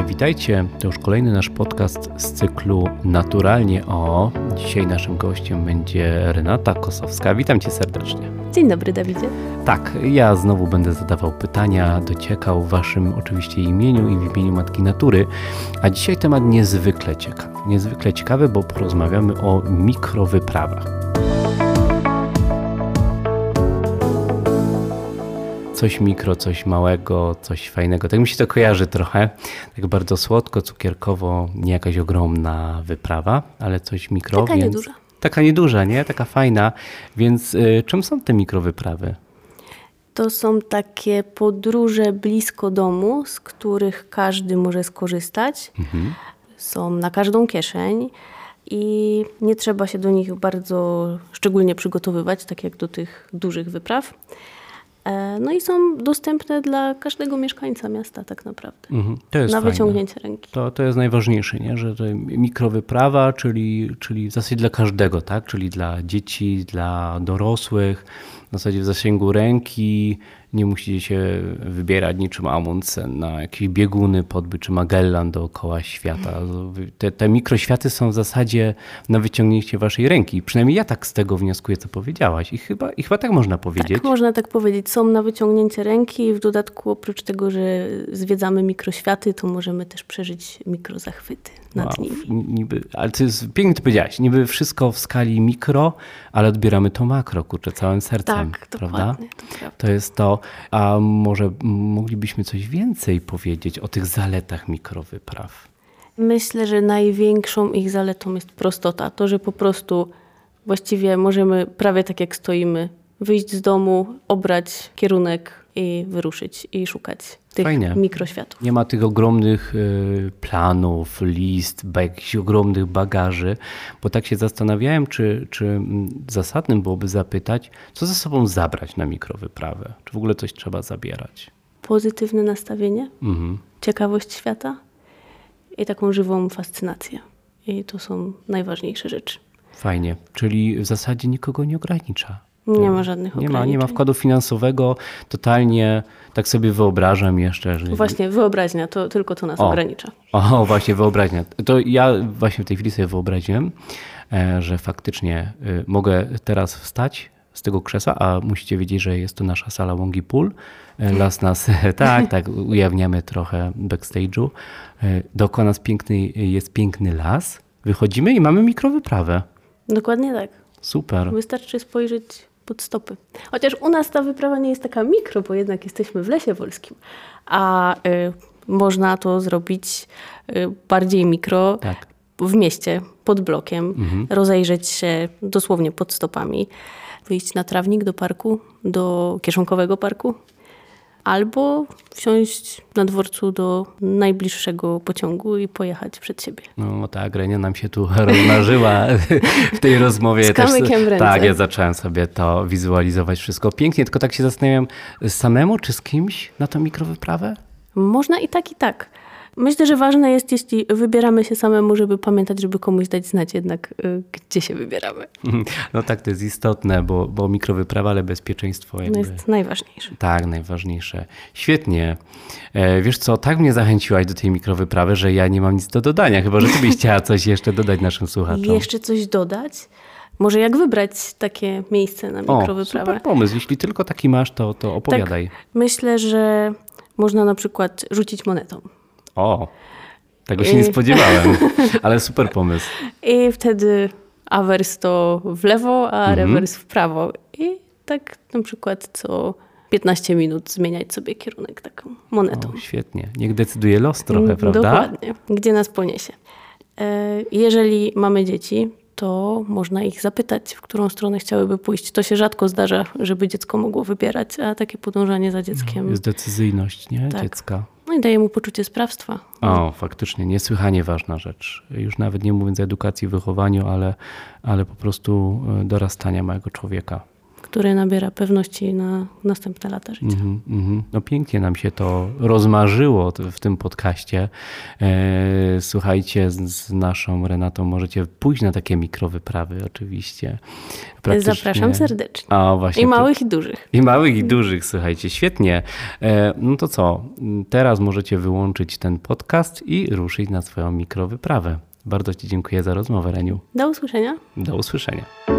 E, witajcie, to już kolejny nasz podcast z cyklu Naturalnie o. Dzisiaj naszym gościem będzie Renata Kosowska. Witam cię serdecznie. Dzień dobry, Dawidzie. Tak, ja znowu będę zadawał pytania, dociekał w waszym oczywiście imieniu i w imieniu Matki Natury. A dzisiaj temat niezwykle ciekawy. Niezwykle ciekawy, bo porozmawiamy o mikrowyprawach. Coś mikro, coś małego, coś fajnego. Tak mi się to kojarzy trochę. Tak bardzo słodko, cukierkowo, nie jakaś ogromna wyprawa, ale coś mikro. Taka więc... nieduża. Taka nieduża, nie? Taka fajna. Więc y, czym są te mikrowyprawy? To są takie podróże blisko domu, z których każdy może skorzystać. Mhm. Są na każdą kieszeń i nie trzeba się do nich bardzo szczególnie przygotowywać, tak jak do tych dużych wypraw. E, no i są dostępne dla każdego mieszkańca miasta tak naprawdę. Mhm, to jest na fajne. wyciągnięcie ręki. To, to jest najważniejsze, nie? że to mikrowyprawa, czyli, czyli w zasadzie dla każdego, tak? czyli dla dzieci, dla dorosłych, w zasadzie w zasięgu ręki, nie musicie się wybierać niczym Amundsen na jakieś bieguny, podby czy Magellan dookoła świata. Te, te mikroświaty są w zasadzie na wyciągnięcie waszej ręki. Przynajmniej ja tak z tego wnioskuję, co powiedziałaś. I chyba, i chyba tak można powiedzieć. Tak, można tak powiedzieć. Są na wyciągnięcie ręki i w dodatku oprócz tego, że zwiedzamy mikroświaty, to możemy też przeżyć mikrozachwyty nad wow, nimi. Niby, ale to jest pięknie to powiedziałaś. Niby wszystko w skali mikro, ale odbieramy to makro, kurczę, całym sercem. Tak, prawda? To, to jest to. A może moglibyśmy coś więcej powiedzieć o tych zaletach mikrowypraw? Myślę, że największą ich zaletą jest prostota. To, że po prostu właściwie możemy prawie tak jak stoimy, wyjść z domu, obrać kierunek i wyruszyć i szukać tych Fajnie. mikroświatów. Nie ma tych ogromnych y, planów, list, jakichś ogromnych bagaży, bo tak się zastanawiałem, czy, czy zasadnym byłoby zapytać, co ze sobą zabrać na mikrowyprawę? Czy w ogóle coś trzeba zabierać? Pozytywne nastawienie, mhm. ciekawość świata i taką żywą fascynację. I to są najważniejsze rzeczy. Fajnie, czyli w zasadzie nikogo nie ogranicza. Nie ma żadnych nie ma, nie ma wkładu finansowego, totalnie tak sobie wyobrażam jeszcze. Że... Właśnie, wyobraźnia, to tylko to nas o, ogranicza. O, właśnie, wyobraźnia. To ja właśnie w tej chwili sobie wyobraziłem, e, że faktycznie e, mogę teraz wstać z tego krzesła, a musicie wiedzieć, że jest to nasza sala Wongi Pool. E, las nas, tak, tak, ujawniamy trochę backstage'u. Dookoła nas piękny, jest piękny las. Wychodzimy i mamy mikrowyprawę. Dokładnie tak. Super. Wystarczy spojrzeć pod stopy. Chociaż u nas ta wyprawa nie jest taka mikro, bo jednak jesteśmy w lesie polskim, a y, można to zrobić y, bardziej mikro tak. w mieście, pod blokiem, mhm. rozejrzeć się dosłownie pod stopami, wyjść na trawnik do parku, do kieszonkowego parku albo wsiąść na dworcu do najbliższego pociągu i pojechać przed siebie. No ta Grenia nam się tu rozmarzyła w tej rozmowie. Z kamykiem ręce. Tak, ja zacząłem sobie to wizualizować wszystko pięknie, tylko tak się zastanawiam, samemu czy z kimś na tą mikrowyprawę? Można i tak, i tak. Myślę, że ważne jest, jeśli wybieramy się samemu, żeby pamiętać, żeby komuś dać znać jednak, y, gdzie się wybieramy. No tak, to jest istotne, bo, bo mikrowyprawa, ale bezpieczeństwo jakby... No jest najważniejsze. Tak, najważniejsze. Świetnie. E, wiesz co, tak mnie zachęciłaś do tej mikrowyprawy, że ja nie mam nic do dodania, chyba że ty byś chciała coś jeszcze dodać naszym słuchaczom. Jeszcze coś dodać? Może jak wybrać takie miejsce na mikrowyprawę? O, super pomysł. Jeśli tylko taki masz, to, to opowiadaj. Tak, myślę, że można na przykład rzucić monetą. O, tego się I... nie spodziewałem, ale super pomysł. I wtedy awers to w lewo, a mhm. rewers w prawo. I tak na przykład co 15 minut zmieniać sobie kierunek taką monetą. O, świetnie. Niech decyduje los trochę, prawda? Dokładnie. Gdzie nas poniesie. E, jeżeli mamy dzieci, to można ich zapytać, w którą stronę chciałyby pójść. To się rzadko zdarza, żeby dziecko mogło wybierać, a takie podążanie za dzieckiem. No, jest decyzyjność nie? Tak. dziecka. No i daje mu poczucie sprawstwa. O, faktycznie, niesłychanie ważna rzecz. Już nawet nie mówiąc o edukacji, wychowaniu, ale, ale po prostu e, dorastania małego człowieka. Który nabiera pewności na następne lata życia. Mm -hmm, No pięknie nam się to rozmarzyło w tym podcaście. E, słuchajcie, z naszą Renatą możecie pójść na takie mikrowyprawy oczywiście. Praktycznie... Zapraszam serdecznie. A, właśnie I małych to... i dużych. I małych i dużych, słuchajcie, świetnie. E, no to co, teraz możecie wyłączyć ten podcast i ruszyć na swoją mikrowyprawę. Bardzo Ci dziękuję za rozmowę, Reniu. Do usłyszenia. Do usłyszenia.